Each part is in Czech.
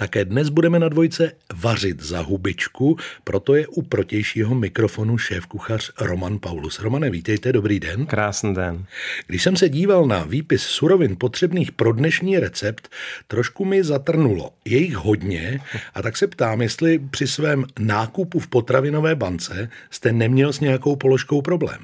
Také dnes budeme na dvojce vařit za hubičku, proto je u protějšího mikrofonu šéf-kuchař Roman Paulus. Romane, vítejte, dobrý den. Krásný den. Když jsem se díval na výpis surovin potřebných pro dnešní recept, trošku mi zatrnulo. Je jich hodně a tak se ptám, jestli při svém nákupu v potravinové bance jste neměl s nějakou položkou problém.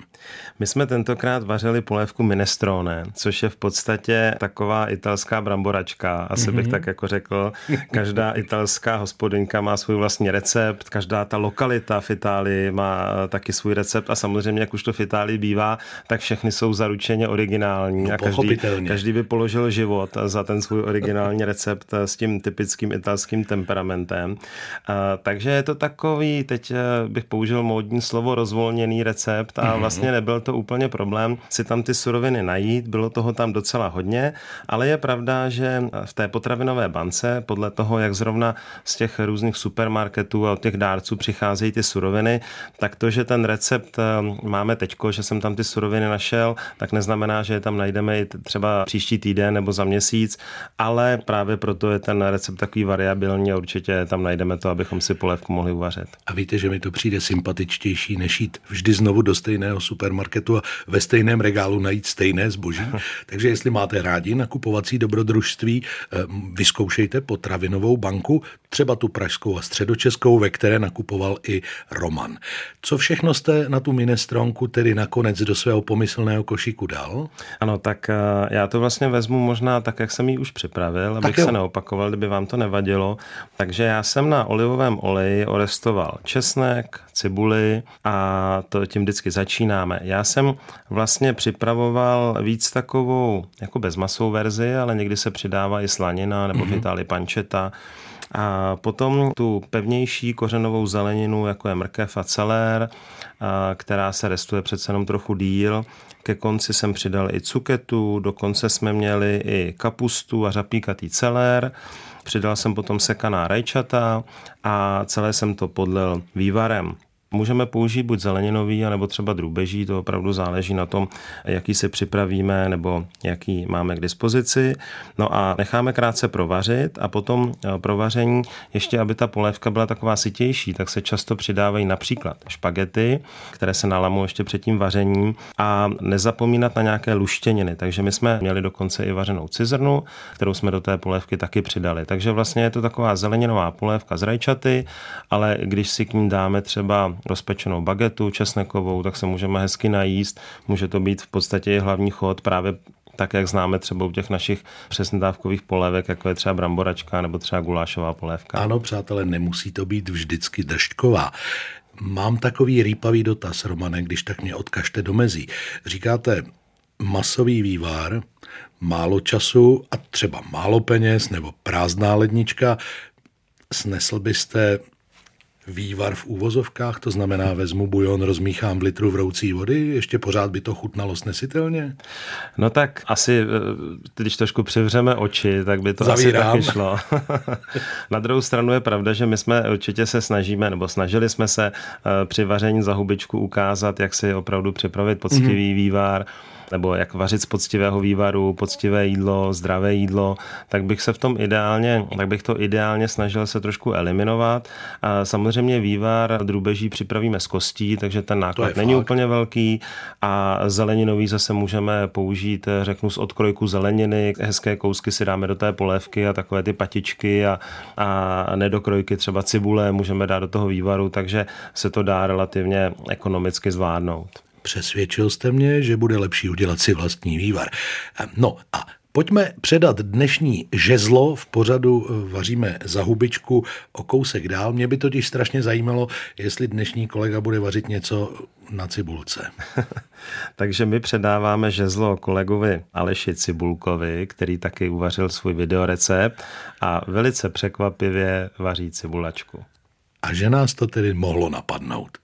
My jsme tentokrát vařili polévku minestrone, což je v podstatě taková italská bramboračka, asi mm-hmm. bych mhm. tak jako řekl. Každá italská hospodyňka má svůj vlastní recept, každá ta lokalita v Itálii má taky svůj recept a samozřejmě, jak už to v Itálii bývá, tak všechny jsou zaručeně originální no, a každý, každý by položil život za ten svůj originální recept s tím typickým italským temperamentem. Takže je to takový, teď eh, bych použil módní slovo rozvolněný recept a mhm. vlastně nebyl to úplně problém si tam ty suroviny najít, bylo toho tam docela hodně, ale je pravda, že v té potravinové bance, podle toho, jak zrovna z těch různých supermarketů a od těch dárců přicházejí ty suroviny, tak to, že ten recept eh, máme teďko, že jsem tam ty suroviny našel, tak neznamená, že je tam najdeme i třeba příští týden nebo za měsíc, ale právě proto je ten recept takový variabilní a určitě tam najdeme to, abychom si polévku mohli uvařit. A víte, že mi to přijde sympatičtější, než jít vždy znovu do stejného supermarketu a ve stejném regálu najít stejné zboží. Takže jestli máte rádi nakupovací dobrodružství, eh, vyzkoušejte potravinovou banku, třeba tu pražskou a středočeskou, ve které nakupoval i Roman. Co všechno jste na tu minestronku tedy nakonec do svého pomyslného košíku dal? Ano, tak eh, já to vlastně vezmu možná tak, jak jsem ji už připravil, abych se neopakoval, kdyby vám to nevadilo. Takže já jsem na olivovém oleji orestoval česnek, cibuli a to tím vždycky začínáme. Já jsem vlastně připravoval víc takovou jako bezmasovou verzi, ale někdy se přidává i slanina nebo mm-hmm. v. Itálii pančeta. A potom tu pevnější kořenovou zeleninu, jako je mrkev a celér, která se restuje přece jenom trochu díl. Ke konci jsem přidal i cuketu, dokonce jsme měli i kapustu a řapíkatý celér. Přidal jsem potom sekaná rajčata a celé jsem to podlil vývarem. Můžeme použít buď zeleninový, nebo třeba drůbeží, to opravdu záleží na tom, jaký si připravíme nebo jaký máme k dispozici. No a necháme krátce provařit a potom eh, provaření, ještě aby ta polévka byla taková sytější, tak se často přidávají například špagety, které se nalamou ještě před tím vařením a nezapomínat na nějaké luštěniny. Takže my jsme měli dokonce i vařenou cizrnu, kterou jsme do té polévky taky přidali. Takže vlastně je to taková zeleninová polévka z rajčaty, ale když si k ní dáme třeba rozpečenou bagetu česnekovou, tak se můžeme hezky najíst. Může to být v podstatě i hlavní chod právě tak, jak známe třeba u těch našich přesnodávkových polévek, jako je třeba bramboračka nebo třeba gulášová polévka. Ano, přátelé, nemusí to být vždycky držďková. Mám takový rýpavý dotaz, Romane, když tak mě odkažte do mezí. Říkáte masový vývar, málo času a třeba málo peněz nebo prázdná lednička. Snesl byste vývar v úvozovkách, to znamená vezmu bujon, rozmíchám v litru vroucí vody, ještě pořád by to chutnalo snesitelně? No tak asi, eh, když trošku přivřeme oči, tak by to Zavírám. asi taky šlo. Na druhou stranu je pravda, že my jsme určitě se snažíme, nebo snažili jsme se eh, při vaření za hubičku ukázat, jak si opravdu připravit poctivý mm-hmm. vývar, nebo jak vařit z poctivého vývaru, poctivé jídlo, zdravé jídlo, tak bych se v tom ideálně, tak bych to ideálně snažil se trošku eliminovat. A samozřejmě vývar drůbeží připravíme z kostí, takže ten náklad není fakt. úplně velký a zeleninový zase můžeme použít, řeknu, z odkrojku zeleniny, hezké kousky si dáme do té polévky a takové ty patičky a, a nedokrojky třeba cibule můžeme dát do toho vývaru, takže se to dá relativně ekonomicky zvládnout. Přesvědčil jste mě, že bude lepší udělat si vlastní vývar. No a Pojďme předat dnešní žezlo v pořadu eh, Vaříme za hubičku o kousek dál. Mě by totiž strašně zajímalo, jestli dnešní kolega bude vařit něco na cibulce. Takže my předáváme žezlo kolegovi Aleši Cibulkovi, který taky uvařil svůj videorecept a velice překvapivě vaří cibulačku. A že nás to tedy mohlo napadnout.